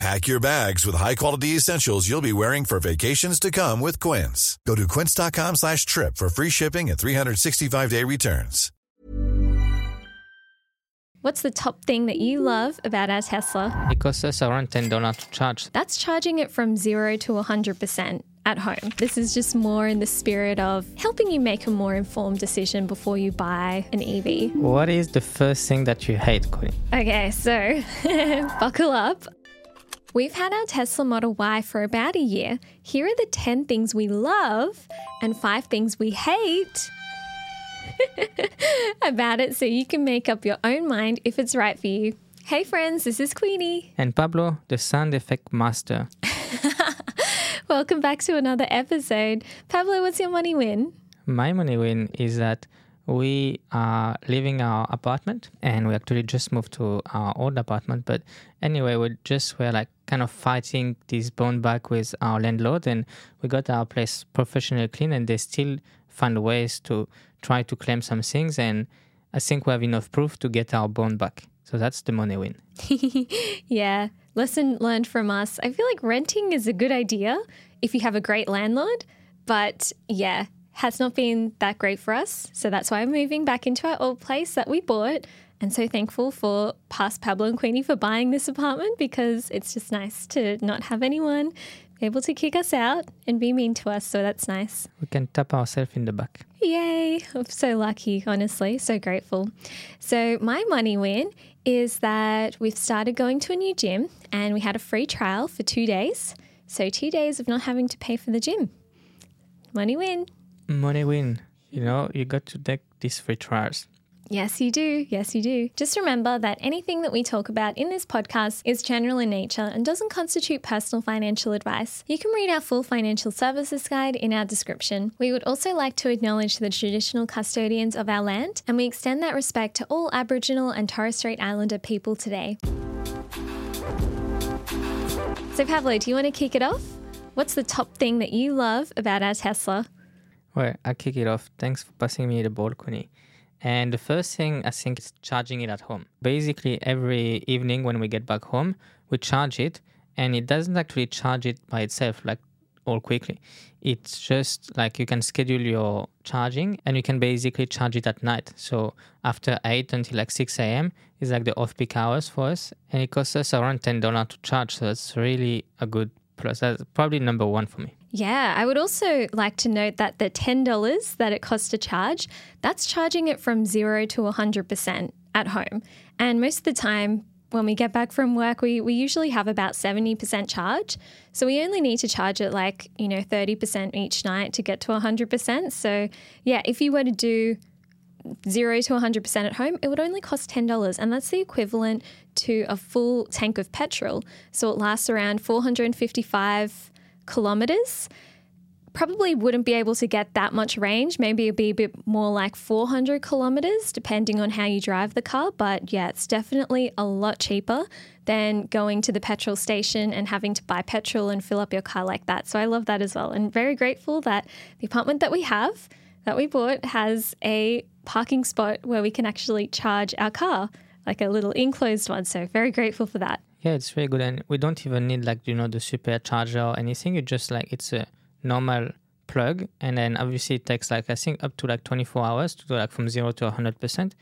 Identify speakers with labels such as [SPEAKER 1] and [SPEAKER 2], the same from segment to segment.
[SPEAKER 1] Pack your bags with high-quality essentials you'll be wearing for vacations to come with Quince. Go to quince.com slash trip for free shipping and 365-day returns.
[SPEAKER 2] What's the top thing that you love about our Tesla?
[SPEAKER 3] It costs us around $10 to charge.
[SPEAKER 2] That's charging it from zero to 100% at home. This is just more in the spirit of helping you make a more informed decision before you buy an EV.
[SPEAKER 3] What is the first thing that you hate, Queenie?
[SPEAKER 2] Okay, so buckle up. We've had our Tesla Model Y for about a year. Here are the 10 things we love and 5 things we hate about it so you can make up your own mind if it's right for you. Hey friends, this is Queenie.
[SPEAKER 3] And Pablo, the sound effect master.
[SPEAKER 2] Welcome back to another episode. Pablo, what's your money win?
[SPEAKER 3] My money win is that we are leaving our apartment and we actually just moved to our old apartment. But anyway, we just were like kind of fighting this bone back with our landlord and we got our place professionally clean and they still find ways to try to claim some things. And I think we have enough proof to get our bone back. So that's the money win.
[SPEAKER 2] yeah. Lesson learned from us. I feel like renting is a good idea if you have a great landlord. But yeah, has not been that great for us. So that's why I'm moving back into our old place that we bought. And so thankful for past Pablo and Queenie for buying this apartment because it's just nice to not have anyone able to kick us out and be mean to us. So that's nice.
[SPEAKER 3] We can tap ourselves in the back.
[SPEAKER 2] Yay. I'm so lucky, honestly. So grateful. So, my money win is that we've started going to a new gym and we had a free trial for two days. So, two days of not having to pay for the gym. Money win.
[SPEAKER 3] Money win. You know, you got to take these free trials.
[SPEAKER 2] Yes, you do. Yes, you do. Just remember that anything that we talk about in this podcast is general in nature and doesn't constitute personal financial advice. You can read our full financial services guide in our description. We would also like to acknowledge the traditional custodians of our land, and we extend that respect to all Aboriginal and Torres Strait Islander people today. So, Pablo, do you want to kick it off? What's the top thing that you love about our Tesla?
[SPEAKER 3] Well, I'll kick it off. Thanks for passing me the balcony. And the first thing I think is charging it at home. Basically, every evening when we get back home, we charge it, and it doesn't actually charge it by itself, like all quickly. It's just like you can schedule your charging and you can basically charge it at night. So after 8 until like 6 a.m. is like the off peak hours for us. And it costs us around $10 to charge. So it's really a good plus. That's probably number one for me.
[SPEAKER 2] Yeah, I would also like to note that the $10 that it costs to charge, that's charging it from 0 to 100% at home. And most of the time, when we get back from work, we, we usually have about 70% charge. So we only need to charge it like, you know, 30% each night to get to 100%. So, yeah, if you were to do zero to 100% at home, it would only cost $10. And that's the equivalent to a full tank of petrol. So it lasts around 455 kilometers. Probably wouldn't be able to get that much range. Maybe it'd be a bit more like 400 kilometers, depending on how you drive the car. But yeah, it's definitely a lot cheaper than going to the petrol station and having to buy petrol and fill up your car like that. So I love that as well. And very grateful that the apartment that we have, that we bought, has a parking spot where we can actually charge our car, like a little enclosed one. So very grateful for that.
[SPEAKER 3] Yeah, it's very good, and we don't even need like you know the supercharger or anything. You just like it's a normal plug, and then obviously it takes like I think up to like 24 hours to go like from zero to 100 percent,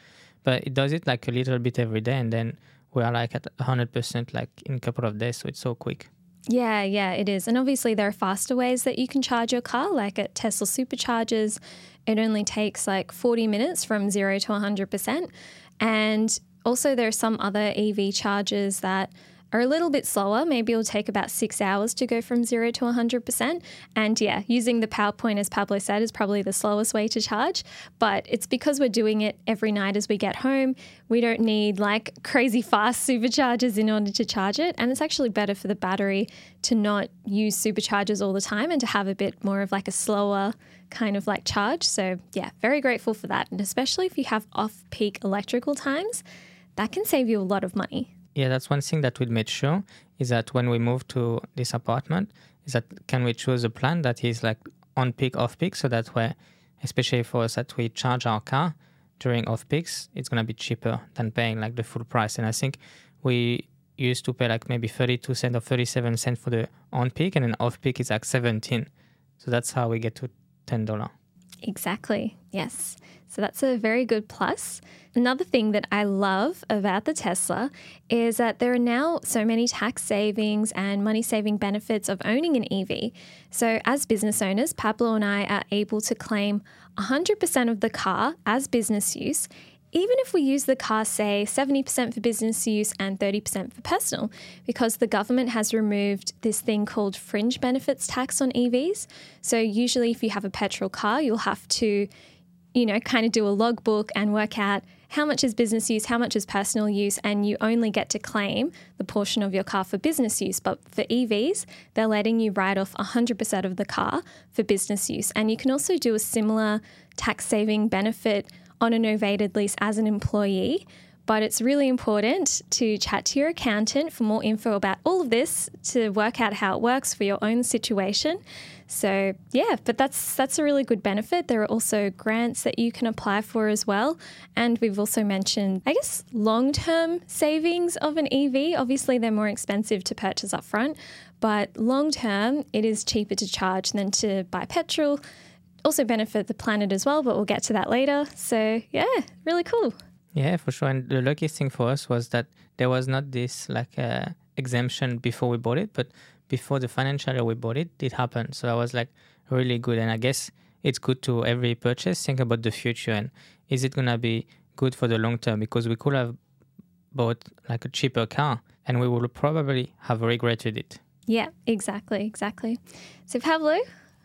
[SPEAKER 3] but it does it like a little bit every day, and then we are like at 100 percent like in a couple of days, so it's so quick.
[SPEAKER 2] Yeah, yeah, it is. And obviously, there are faster ways that you can charge your car, like at Tesla superchargers. It only takes like 40 minutes from zero to 100%. And also, there are some other EV chargers that are a little bit slower. Maybe it'll take about six hours to go from zero to 100%. And yeah, using the PowerPoint, as Pablo said, is probably the slowest way to charge. But it's because we're doing it every night as we get home. We don't need like crazy fast superchargers in order to charge it. And it's actually better for the battery to not use superchargers all the time and to have a bit more of like a slower kind of like charge. So yeah, very grateful for that. And especially if you have off peak electrical times, that can save you a lot of money.
[SPEAKER 3] Yeah, that's one thing that we made sure is that when we move to this apartment, is that can we choose a plan that is like on peak, off peak, so that way, especially for us that we charge our car during off peaks, it's gonna be cheaper than paying like the full price. And I think we used to pay like maybe 32 cent or 37 cent for the on peak, and then off peak is like 17. So that's how we get to $10.
[SPEAKER 2] Exactly. Yes. So that's a very good plus. Another thing that I love about the Tesla is that there are now so many tax savings and money saving benefits of owning an EV. So, as business owners, Pablo and I are able to claim 100% of the car as business use even if we use the car, say 70% for business use and 30% for personal, because the government has removed this thing called fringe benefits tax on EVs. So, usually, if you have a petrol car, you'll have to, you know, kind of do a logbook and work out how much is business use, how much is personal use, and you only get to claim the portion of your car for business use. But for EVs, they're letting you write off 100% of the car for business use. And you can also do a similar tax saving benefit on a novated lease as an employee. But it's really important to chat to your accountant for more info about all of this to work out how it works for your own situation. So yeah, but that's that's a really good benefit. There are also grants that you can apply for as well. And we've also mentioned, I guess, long-term savings of an EV. Obviously, they're more expensive to purchase up front, but long term, it is cheaper to charge than to buy petrol also benefit the planet as well, but we'll get to that later. So, yeah, really cool.
[SPEAKER 3] Yeah, for sure. And the luckiest thing for us was that there was not this like uh, exemption before we bought it, but before the financial year we bought it, it happened. So that was like really good. And I guess it's good to every purchase think about the future and is it gonna be good for the long term? Because we could have bought like a cheaper car and we would probably have regretted it.
[SPEAKER 2] Yeah, exactly, exactly. So Pablo,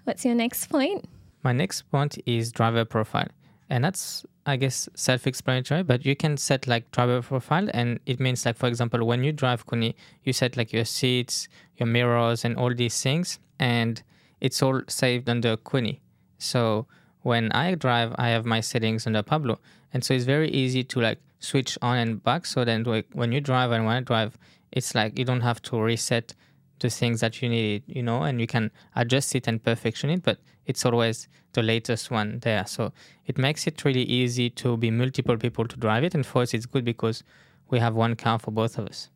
[SPEAKER 2] what's your next point?
[SPEAKER 3] My next point is driver profile. And that's, I guess, self explanatory, but you can set like driver profile. And it means, like, for example, when you drive Queenie, you set like your seats, your mirrors, and all these things. And it's all saved under Queenie. So when I drive, I have my settings under Pablo. And so it's very easy to like switch on and back. So then like, when you drive and when I drive, it's like you don't have to reset the things that you need, you know, and you can adjust it and perfection it, but it's always the latest one there. So it makes it really easy to be multiple people to drive it. And for us, it's good because we have one car for both of us.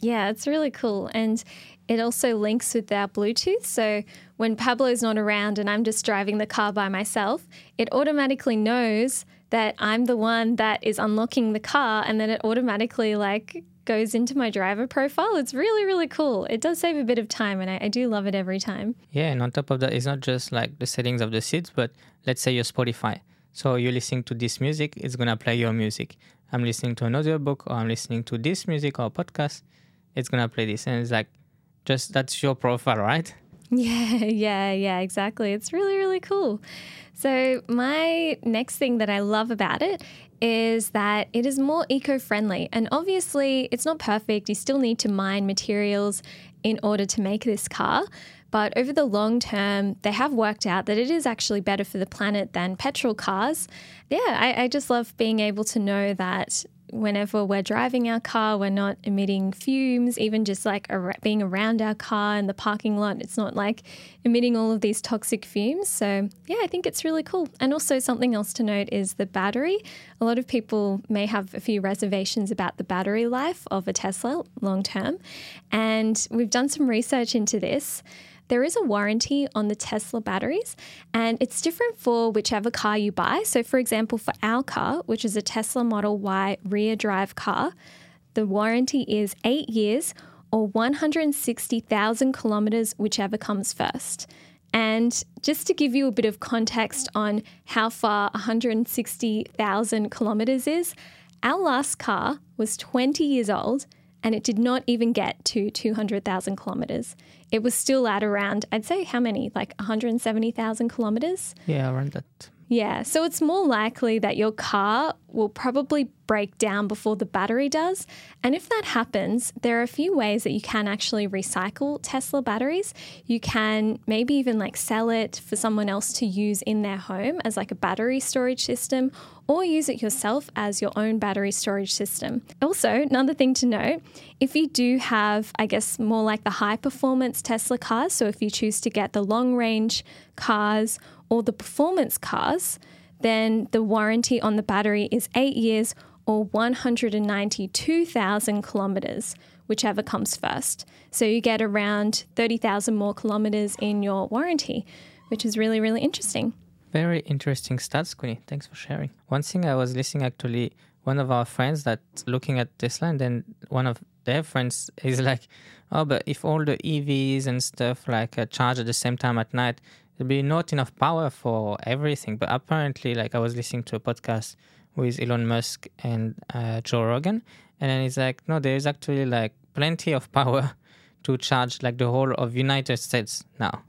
[SPEAKER 2] Yeah, it's really cool. And it also links with our Bluetooth. So when Pablo's not around and I'm just driving the car by myself, it automatically knows that I'm the one that is unlocking the car and then it automatically like goes into my driver profile. It's really, really cool. It does save a bit of time and I, I do love it every time.
[SPEAKER 3] Yeah, and on top of that, it's not just like the settings of the seats, but let's say your Spotify. So you're listening to this music, it's gonna play your music. I'm listening to another book or I'm listening to this music or podcast, it's gonna play this. And it's like just that's your profile, right?
[SPEAKER 2] Yeah, yeah, yeah, exactly. It's really, really cool. So, my next thing that I love about it is that it is more eco friendly. And obviously, it's not perfect. You still need to mine materials in order to make this car. But over the long term, they have worked out that it is actually better for the planet than petrol cars. Yeah, I, I just love being able to know that whenever we're driving our car, we're not emitting fumes, even just like being around our car in the parking lot. It's not like emitting all of these toxic fumes. So, yeah, I think it's really cool. And also, something else to note is the battery. A lot of people may have a few reservations about the battery life of a Tesla long term. And we've done some research into this there is a warranty on the Tesla batteries, and it's different for whichever car you buy. So, for example, for our car, which is a Tesla Model Y rear drive car, the warranty is eight years or 160,000 kilometers, whichever comes first. And just to give you a bit of context on how far 160,000 kilometers is, our last car was 20 years old and it did not even get to 200,000 kilometers. It was still at around, I'd say, how many? Like 170,000 kilometers?
[SPEAKER 3] Yeah, around that.
[SPEAKER 2] Yeah, so it's more likely that your car will probably break down before the battery does. And if that happens, there are a few ways that you can actually recycle Tesla batteries. You can maybe even like sell it for someone else to use in their home as like a battery storage system or use it yourself as your own battery storage system. Also, another thing to note if you do have, I guess, more like the high performance Tesla cars, so if you choose to get the long range cars or the performance cars, then the warranty on the battery is eight years or 192,000 kilometers, whichever comes first. So you get around 30,000 more kilometers in your warranty, which is really, really interesting.
[SPEAKER 3] Very interesting stats, Queenie. Thanks for sharing. One thing I was listening actually, one of our friends that's looking at Tesla, and then one of their friends is like, oh, but if all the EVs and stuff like uh, charge at the same time at night, there'll be not enough power for everything. But apparently, like I was listening to a podcast with Elon Musk and uh, Joe Rogan, and then it's like, no, there is actually like plenty of power to charge like the whole of United States now.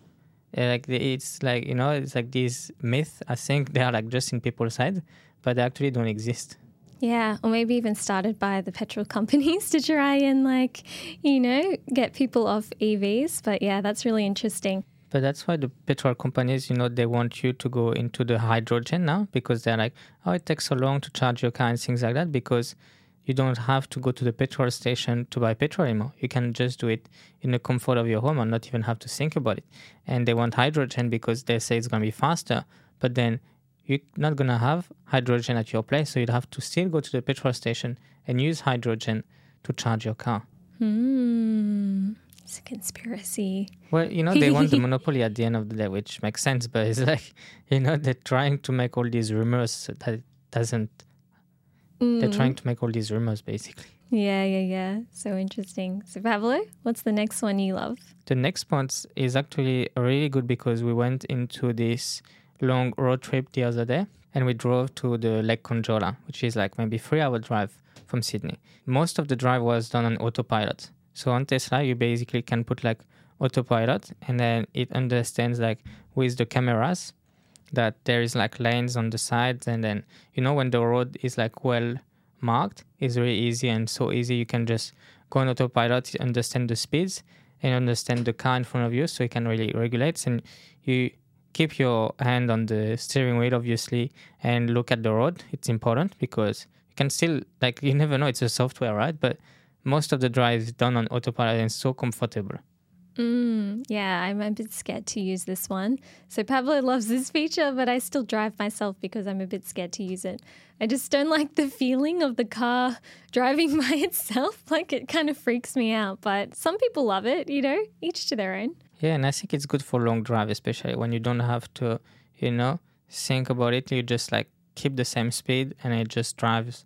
[SPEAKER 3] Like it's like you know it's like these myths i think they are like just in people's head but they actually don't exist
[SPEAKER 2] yeah or maybe even started by the petrol companies to try and like you know get people off evs but yeah that's really interesting
[SPEAKER 3] but that's why the petrol companies you know they want you to go into the hydrogen now because they're like oh it takes so long to charge your car and things like that because you don't have to go to the petrol station to buy petrol anymore. You can just do it in the comfort of your home and not even have to think about it. And they want hydrogen because they say it's going to be faster, but then you're not going to have hydrogen at your place, so you'd have to still go to the petrol station and use hydrogen to charge your car.
[SPEAKER 2] Hmm. It's a conspiracy.
[SPEAKER 3] Well, you know, they want the monopoly at the end of the day, which makes sense, but it's like, you know, they're trying to make all these rumors that doesn't Mm. They're trying to make all these rumors, basically.
[SPEAKER 2] Yeah, yeah, yeah. So interesting. So, Pablo, what's the next one you love?
[SPEAKER 3] The next one is actually really good because we went into this long road trip the other day and we drove to the Lake Conjola, which is like maybe three hour drive from Sydney. Most of the drive was done on autopilot. So on Tesla, you basically can put like autopilot and then it understands like with the cameras that there is like lanes on the sides and then you know when the road is like well marked it's really easy and so easy you can just go on autopilot understand the speeds and understand the car in front of you so you can really regulate and you keep your hand on the steering wheel obviously and look at the road. It's important because you can still like you never know it's a software right? But most of the drive is done on autopilot and so comfortable
[SPEAKER 2] Mm, yeah, I'm a bit scared to use this one. So Pablo loves this feature, but I still drive myself because I'm a bit scared to use it. I just don't like the feeling of the car driving by itself. Like it kind of freaks me out, but some people love it, you know, each to their own.
[SPEAKER 3] Yeah, and I think it's good for long drive, especially when you don't have to, you know, think about it. You just like keep the same speed and it just drives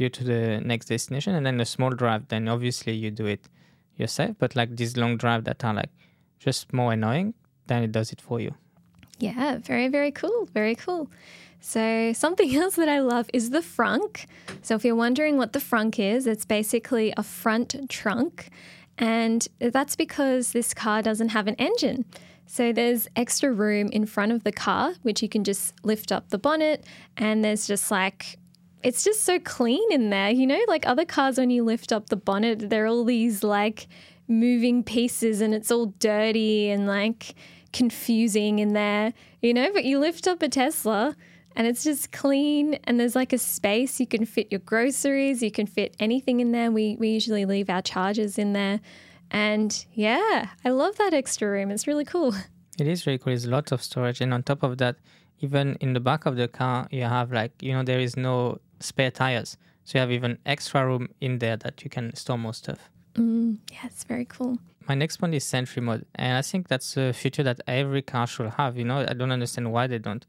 [SPEAKER 3] you to the next destination. And then the small drive, then obviously you do it yourself, but like these long drive that are like just more annoying, then it does it for you.
[SPEAKER 2] Yeah, very, very cool. Very cool. So, something else that I love is the frunk. So, if you're wondering what the frunk is, it's basically a front trunk. And that's because this car doesn't have an engine. So, there's extra room in front of the car, which you can just lift up the bonnet, and there's just like it's just so clean in there, you know? Like other cars, when you lift up the bonnet, there are all these like moving pieces and it's all dirty and like confusing in there, you know? But you lift up a Tesla and it's just clean and there's like a space you can fit your groceries, you can fit anything in there. We, we usually leave our chargers in there. And yeah, I love that extra room. It's really cool.
[SPEAKER 3] It is really cool. There's lots of storage. And on top of that, even in the back of the car, you have like, you know, there is no spare tires. So you have even extra room in there that you can store more stuff.
[SPEAKER 2] Mm, yeah, it's very cool.
[SPEAKER 3] My next one is Sentry mode, and I think that's a feature that every car should have. You know, I don't understand why they don't,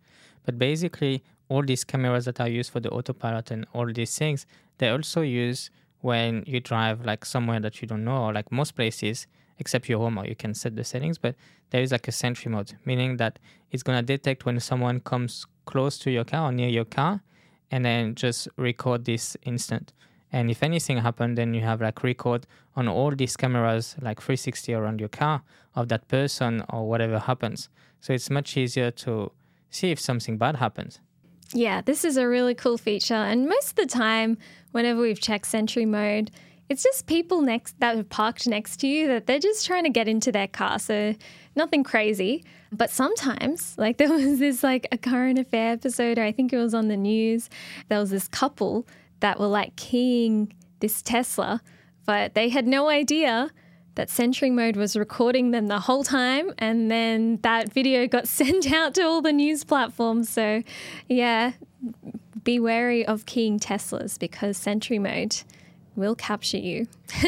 [SPEAKER 3] but basically, all these cameras that are used for the autopilot and all these things, they also use when you drive like somewhere that you don't know, or like most places, except your home, or you can set the settings. But there is like a Sentry mode, meaning that it's gonna detect when someone comes close to your car or near your car, and then just record this instant. And if anything happened, then you have like record on all these cameras, like 360 around your car of that person or whatever happens. So it's much easier to see if something bad happens.
[SPEAKER 2] Yeah, this is a really cool feature. And most of the time, whenever we've checked Sentry mode, it's just people next that have parked next to you that they're just trying to get into their car. So nothing crazy. But sometimes, like there was this like a current affair episode, or I think it was on the news, there was this couple that were like keying this Tesla, but they had no idea that Sentry mode was recording them the whole time. And then that video got sent out to all the news platforms. So, yeah, be wary of keying Teslas because Sentry mode will capture you.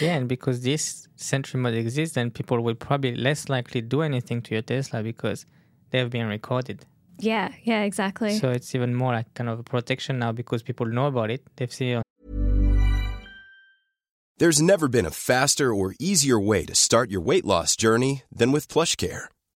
[SPEAKER 3] yeah, and because this Sentry mode exists, then people will probably less likely do anything to your Tesla because they've been recorded.
[SPEAKER 2] Yeah, yeah, exactly.
[SPEAKER 3] So it's even more like kind of a protection now because people know about it. They've seen it.
[SPEAKER 4] There's never been a faster or easier way to start your weight loss journey than with PlushCare.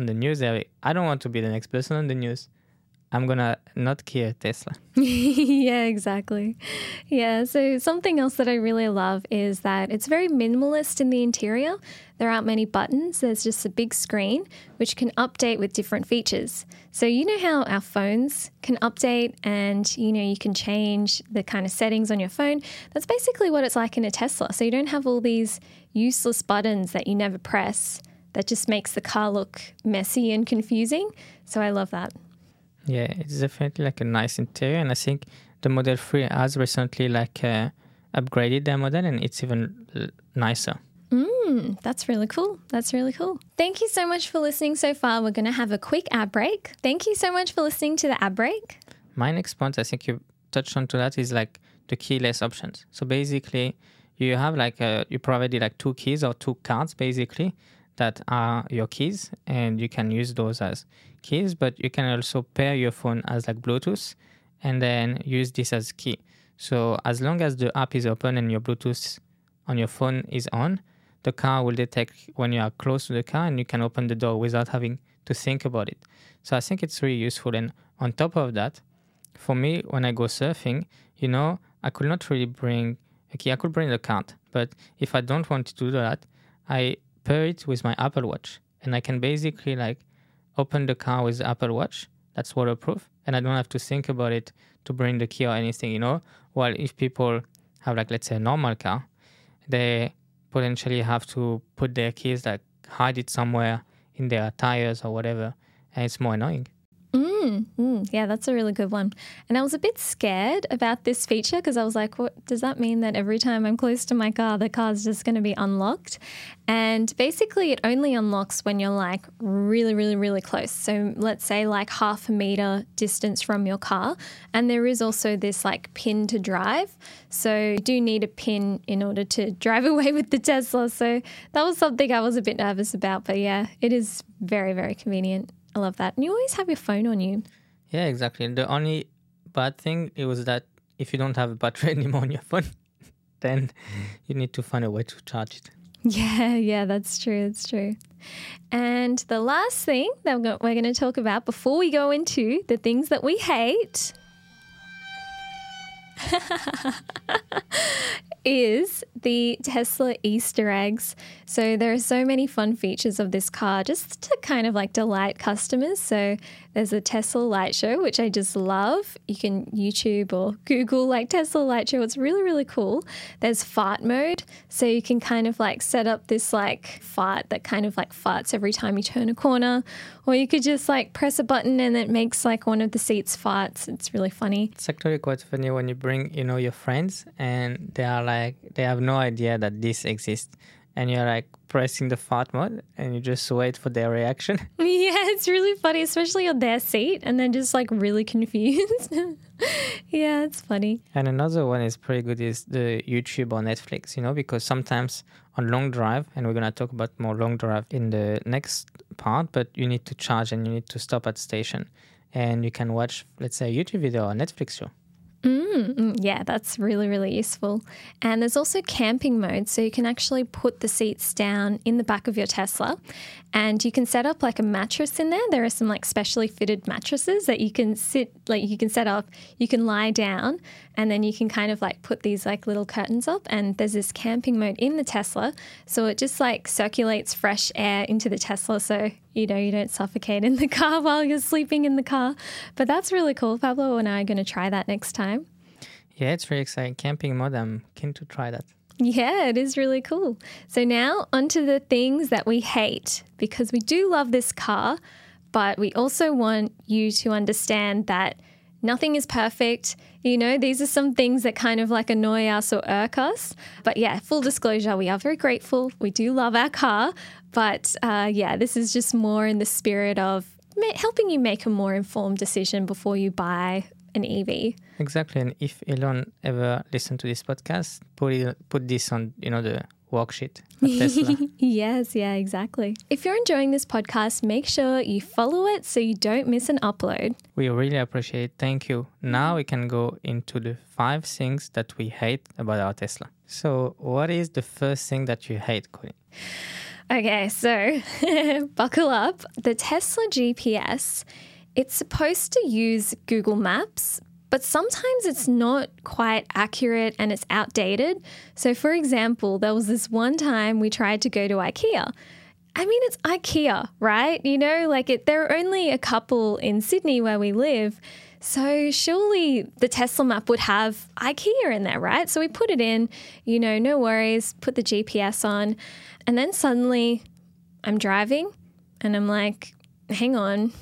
[SPEAKER 3] on the news, I don't want to be the next person on the news. I'm gonna not care Tesla.
[SPEAKER 2] yeah, exactly. Yeah, so something else that I really love is that it's very minimalist in the interior. There aren't many buttons, there's just a big screen which can update with different features. So, you know how our phones can update and you know you can change the kind of settings on your phone? That's basically what it's like in a Tesla. So, you don't have all these useless buttons that you never press that just makes the car look messy and confusing. So, I love that.
[SPEAKER 3] Yeah, it's definitely like a nice interior, and I think the Model 3 has recently like uh, upgraded their model, and it's even l- nicer.
[SPEAKER 2] Mm, that's really cool. That's really cool. Thank you so much for listening so far. We're going to have a quick ad break. Thank you so much for listening to the ad break.
[SPEAKER 3] My next point, I think you touched on to that, is like the keyless options. So basically, you have like a, you provided like two keys or two cards basically that are your keys, and you can use those as keys, but you can also pair your phone as like Bluetooth and then use this as key. So as long as the app is open and your Bluetooth on your phone is on, the car will detect when you are close to the car and you can open the door without having to think about it. So I think it's really useful. And on top of that, for me, when I go surfing, you know, I could not really bring a key. I could bring the card, but if I don't want to do that, I pair it with my Apple Watch, and I can basically like open the car with the Apple Watch. That's waterproof, and I don't have to think about it to bring the key or anything, you know. While if people have like let's say a normal car, they potentially have to put their keys like hide it somewhere in their tires or whatever, and it's more annoying.
[SPEAKER 2] Mm, mm, yeah, that's a really good one. And I was a bit scared about this feature because I was like, what does that mean that every time I'm close to my car, the car's just going to be unlocked? And basically, it only unlocks when you're like really, really, really close. So let's say like half a meter distance from your car. And there is also this like pin to drive. So you do need a pin in order to drive away with the Tesla. So that was something I was a bit nervous about. But yeah, it is very, very convenient. I love that. And you always have your phone on you.
[SPEAKER 3] Yeah, exactly. The only bad thing it was that if you don't have a battery anymore on your phone, then you need to find a way to charge it.
[SPEAKER 2] Yeah, yeah, that's true. That's true. And the last thing that we're going to talk about before we go into the things that we hate is the Tesla Easter eggs. So there are so many fun features of this car just to kind of like delight customers. So there's a Tesla light show, which I just love. You can YouTube or Google like Tesla light show. It's really, really cool. There's fart mode. So you can kind of like set up this like fart that kind of like farts every time you turn a corner. Or you could just like press a button and it makes like one of the seats farts. It's really funny.
[SPEAKER 3] It's actually quite funny when you bring, you know, your friends and they are like, they have no idea that this exists and you're like pressing the fart mode and you just wait for their reaction.
[SPEAKER 2] Yeah, it's really funny, especially on their seat, and they're just like really confused. yeah, it's funny.
[SPEAKER 3] And another one is pretty good is the YouTube or Netflix, you know, because sometimes on long drive, and we're gonna talk about more long drive in the next part, but you need to charge and you need to stop at station, and you can watch, let's say, a YouTube video or Netflix show.
[SPEAKER 2] Mm, mm, yeah, that's really, really useful. And there's also camping mode. So you can actually put the seats down in the back of your Tesla and you can set up like a mattress in there. There are some like specially fitted mattresses that you can sit, like you can set up, you can lie down, and then you can kind of like put these like little curtains up. And there's this camping mode in the Tesla. So it just like circulates fresh air into the Tesla. So you know, you don't suffocate in the car while you're sleeping in the car. But that's really cool. Pablo and I are going to try that next time.
[SPEAKER 3] Yeah, it's really exciting. Camping mode, I'm keen to try that.
[SPEAKER 2] Yeah, it is really cool. So now onto the things that we hate because we do love this car, but we also want you to understand that nothing is perfect. You know, these are some things that kind of like annoy us or irk us. But yeah, full disclosure, we are very grateful. We do love our car. But uh, yeah, this is just more in the spirit of helping you make a more informed decision before you buy an EV.
[SPEAKER 3] Exactly, and if Elon ever listen to this podcast, put it, put this on you know the worksheet.
[SPEAKER 2] yes, yeah, exactly. If you're enjoying this podcast, make sure you follow it so you don't miss an upload.
[SPEAKER 3] We really appreciate it. Thank you. Now we can go into the five things that we hate about our Tesla. So, what is the first thing that you hate, Colin?
[SPEAKER 2] Okay, so buckle up. The Tesla GPS, it's supposed to use Google Maps, but sometimes it's not quite accurate and it's outdated. So, for example, there was this one time we tried to go to IKEA. I mean, it's IKEA, right? You know, like it, there are only a couple in Sydney where we live. So surely the Tesla map would have IKEA in there, right? So we put it in, you know, no worries, put the GPS on. And then suddenly I'm driving and I'm like, hang on,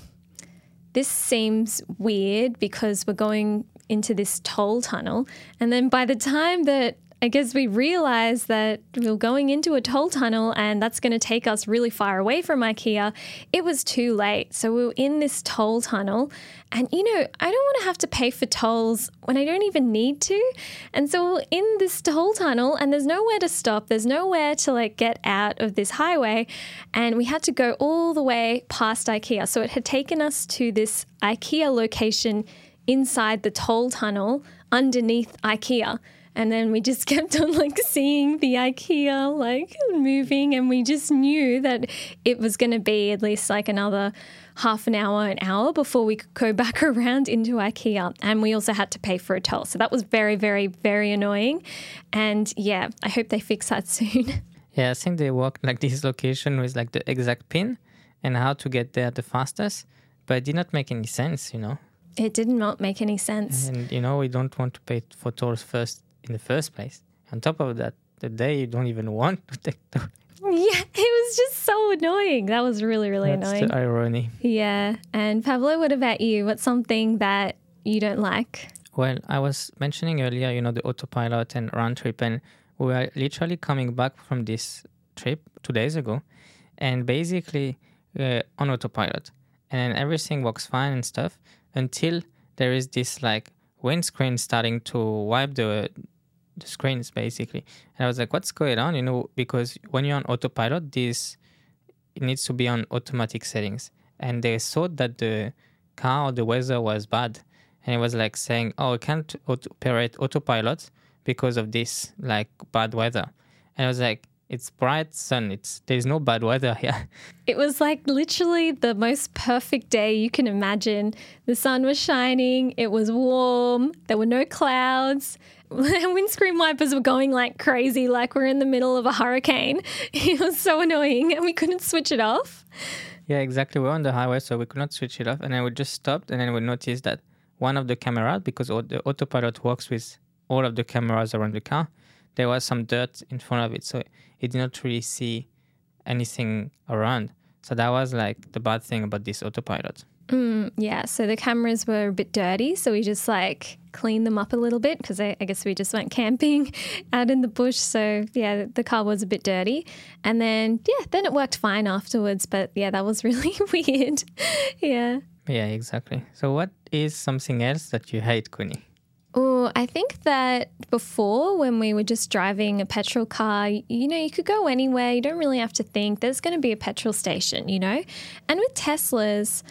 [SPEAKER 2] this seems weird because we're going into this toll tunnel. And then by the time that I guess we realized that we were going into a toll tunnel and that's going to take us really far away from IKEA. It was too late. So we were in this toll tunnel. And, you know, I don't want to have to pay for tolls when I don't even need to. And so we're in this toll tunnel and there's nowhere to stop. There's nowhere to like get out of this highway. And we had to go all the way past IKEA. So it had taken us to this IKEA location inside the toll tunnel underneath IKEA. And then we just kept on like seeing the IKEA like moving, and we just knew that it was going to be at least like another half an hour, an hour before we could go back around into IKEA. And we also had to pay for a toll. So that was very, very, very annoying. And yeah, I hope they fix that soon.
[SPEAKER 3] Yeah, I think they worked like this location with like the exact pin and how to get there the fastest, but it did not make any sense, you know.
[SPEAKER 2] It did not make any sense.
[SPEAKER 3] And you know, we don't want to pay for tolls first in the first place. On top of that, the day you don't even want to take the.
[SPEAKER 2] Yeah, it was just so annoying. That was really, really
[SPEAKER 3] That's
[SPEAKER 2] annoying.
[SPEAKER 3] the irony.
[SPEAKER 2] Yeah. And Pablo, what about you? What's something that you don't like?
[SPEAKER 3] Well, I was mentioning earlier, you know, the autopilot and round trip, and we were literally coming back from this trip two days ago, and basically uh, on autopilot, and everything works fine and stuff until there is this like windscreen starting to wipe the the screens basically. And I was like, what's going on? You know, because when you're on autopilot, this it needs to be on automatic settings. And they thought that the car or the weather was bad. And it was like saying, oh, I can't auto- operate autopilot because of this like bad weather. And I was like, it's bright sun. It's there's no bad weather here.
[SPEAKER 2] It was like literally the most perfect day you can imagine. The sun was shining, it was warm, there were no clouds. Windscreen wipers were going like crazy, like we're in the middle of a hurricane. It was so annoying, and we couldn't switch it off.
[SPEAKER 3] Yeah, exactly. We're on the highway, so we could not switch it off. And then we just stopped, and then we noticed that one of the cameras, because the autopilot works with all of the cameras around the car, there was some dirt in front of it, so it did not really see anything around. So that was like the bad thing about this autopilot.
[SPEAKER 2] Mm, yeah, so the cameras were a bit dirty, so we just like cleaned them up a little bit because I, I, guess we just went camping out in the bush. So yeah, the car was a bit dirty, and then yeah, then it worked fine afterwards. But yeah, that was really weird. yeah.
[SPEAKER 3] Yeah, exactly. So, what is something else that you hate, Queenie?
[SPEAKER 2] Oh, I think that before, when we were just driving a petrol car, you know, you could go anywhere. You don't really have to think. There's going to be a petrol station, you know? And with Teslas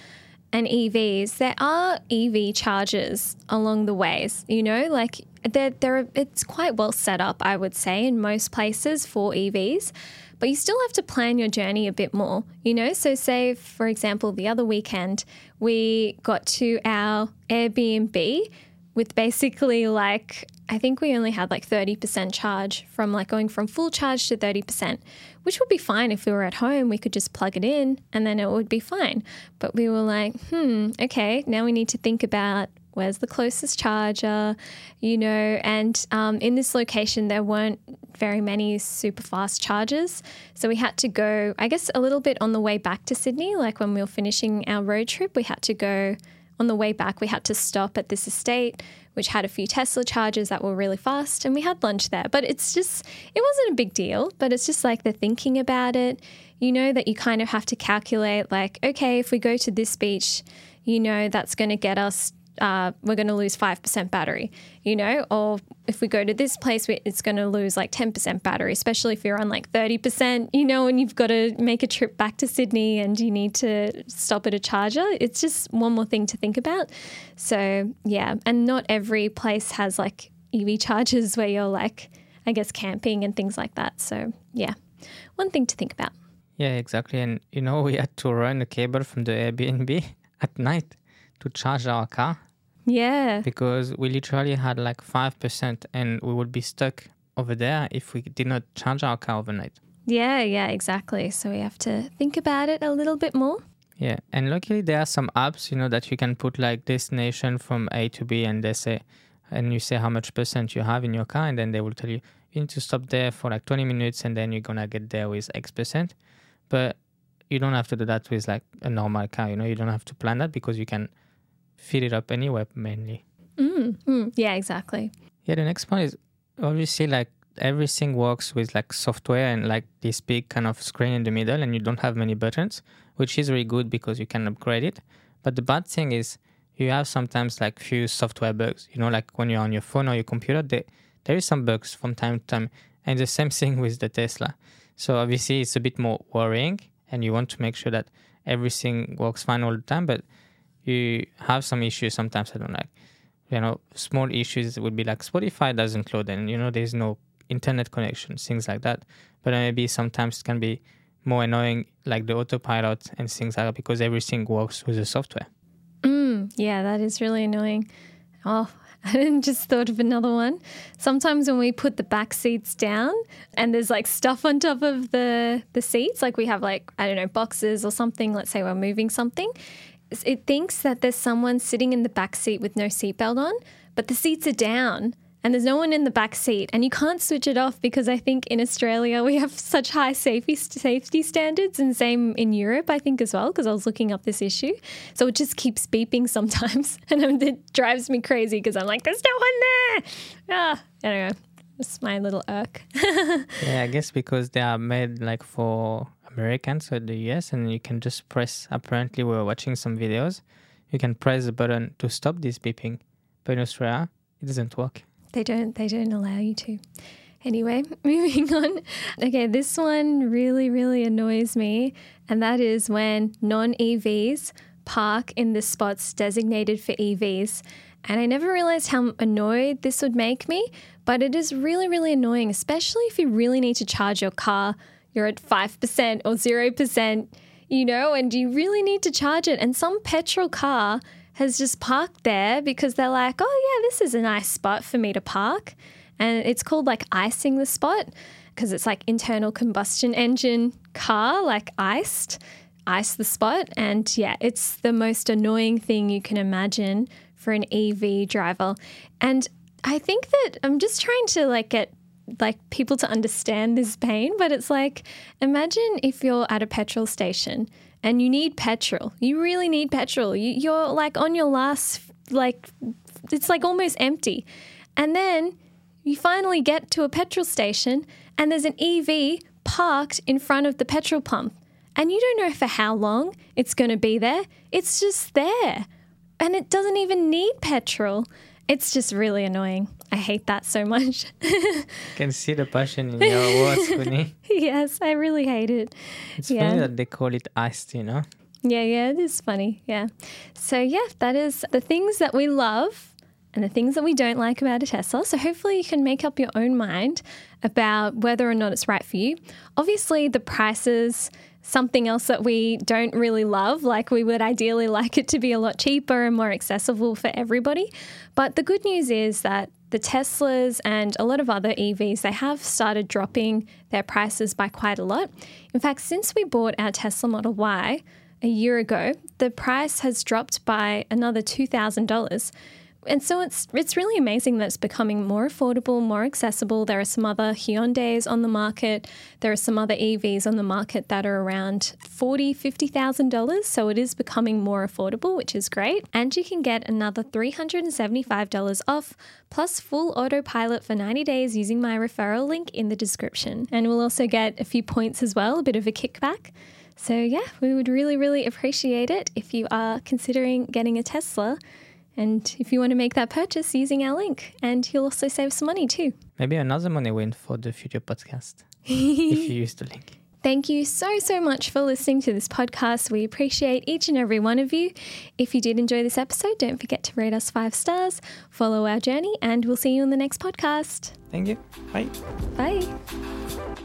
[SPEAKER 2] and EVs, there are EV chargers along the ways, you know? Like, they're, they're, it's quite well set up, I would say, in most places for EVs. But you still have to plan your journey a bit more, you know? So, say, for example, the other weekend, we got to our Airbnb with basically like I think we only had like 30% charge from like going from full charge to 30%, which would be fine if we were at home. We could just plug it in and then it would be fine. But we were like, hmm, okay, now we need to think about where's the closest charger, you know. And um, in this location, there weren't very many super fast chargers. So we had to go, I guess, a little bit on the way back to Sydney. Like when we were finishing our road trip, we had to go on the way back, we had to stop at this estate, which had a few Tesla chargers that were really fast, and we had lunch there. But it's just, it wasn't a big deal, but it's just like the thinking about it. You know that you kind of have to calculate, like, okay, if we go to this beach, you know that's going to get us uh, we're going to lose 5% battery, you know, or if we go to this place, it's going to lose like 10% battery, especially if you're on like 30%, you know, and you've got to make a trip back to Sydney and you need to stop at a charger. It's just one more thing to think about. So, yeah. And not every place has like EV chargers where you're like, I guess, camping and things like that. So, yeah, one thing to think about.
[SPEAKER 3] Yeah, exactly. And, you know, we had to run the cable from the Airbnb at night to charge our car
[SPEAKER 2] yeah.
[SPEAKER 3] Because we literally had like 5% and we would be stuck over there if we did not charge our car overnight.
[SPEAKER 2] Yeah, yeah, exactly. So we have to think about it a little bit more.
[SPEAKER 3] Yeah, and luckily there are some apps, you know, that you can put like destination from A to B and they say, and you say how much percent you have in your car, and then they will tell you, you need to stop there for like 20 minutes and then you're gonna get there with X percent. But you don't have to do that with like a normal car, you know, you don't have to plan that because you can feed it up anyway, mainly.
[SPEAKER 2] Mm, mm, yeah, exactly.
[SPEAKER 3] Yeah, the next point is obviously like everything works with like software and like this big kind of screen in the middle, and you don't have many buttons, which is really good because you can upgrade it. But the bad thing is you have sometimes like few software bugs. You know, like when you're on your phone or your computer, they, there is some bugs from time to time, and the same thing with the Tesla. So obviously it's a bit more worrying, and you want to make sure that everything works fine all the time, but you have some issues sometimes i don't like you know small issues would be like spotify doesn't load and you know there's no internet connection things like that but maybe sometimes it can be more annoying like the autopilot and things like that because everything works with the software
[SPEAKER 2] mm, yeah that is really annoying oh I didn't just thought of another one. Sometimes when we put the back seats down and there's like stuff on top of the the seats, like we have like I don't know boxes or something. Let's say we're moving something, it thinks that there's someone sitting in the back seat with no seatbelt on, but the seats are down and there's no one in the back seat and you can't switch it off because I think in Australia we have such high safety safety standards and same in Europe I think as well because I was looking up this issue. So it just keeps beeping sometimes and it drives me crazy because I'm like there's no one there! Ah anyway it's my little irk.
[SPEAKER 3] Yeah I guess because they are made like for Americans or the US, and you can just press. Apparently, we were watching some videos. You can press the button to stop this beeping, but in Australia, it doesn't work.
[SPEAKER 2] They don't. They don't allow you to. Anyway, moving on. Okay, this one really, really annoys me, and that is when non EVs park in the spots designated for EVs. And I never realized how annoyed this would make me, but it is really, really annoying, especially if you really need to charge your car you're at 5% or 0%, you know, and you really need to charge it. And some petrol car has just parked there because they're like, oh, yeah, this is a nice spot for me to park. And it's called like icing the spot because it's like internal combustion engine car, like iced, ice the spot. And yeah, it's the most annoying thing you can imagine for an EV driver. And I think that I'm just trying to like get like people to understand this pain, but it's like imagine if you're at a petrol station and you need petrol. You really need petrol. You, you're like on your last like it's like almost empty. And then you finally get to a petrol station and there's an EV parked in front of the petrol pump. and you don't know for how long it's going to be there. It's just there. And it doesn't even need petrol. It's just really annoying. I hate that so much.
[SPEAKER 3] can see the passion in your words, Queenie.
[SPEAKER 2] yes, I really hate it.
[SPEAKER 3] It's yeah. funny that they call it iced, you know?
[SPEAKER 2] Yeah, yeah, it is funny. Yeah. So, yeah, that is the things that we love and the things that we don't like about a Tesla. So, hopefully, you can make up your own mind about whether or not it's right for you. Obviously, the prices, something else that we don't really love, like we would ideally like it to be a lot cheaper and more accessible for everybody. But the good news is that the Teslas and a lot of other EVs, they have started dropping their prices by quite a lot. In fact, since we bought our Tesla Model Y, a year ago, the price has dropped by another $2,000. And so it's it's really amazing that it's becoming more affordable, more accessible. There are some other Hyundais on the market. There are some other EVs on the market that are around forty, fifty thousand dollars. So it is becoming more affordable, which is great. And you can get another three hundred and seventy-five dollars off, plus full autopilot for ninety days using my referral link in the description. And we'll also get a few points as well, a bit of a kickback. So, yeah, we would really, really appreciate it if you are considering getting a Tesla. And if you want to make that purchase using our link, and you'll also save some money too.
[SPEAKER 3] Maybe another money win for the future podcast if you use the link.
[SPEAKER 2] Thank you so, so much for listening to this podcast. We appreciate each and every one of you. If you did enjoy this episode, don't forget to rate us five stars, follow our journey, and we'll see you in the next podcast.
[SPEAKER 3] Thank you. Bye.
[SPEAKER 2] Bye.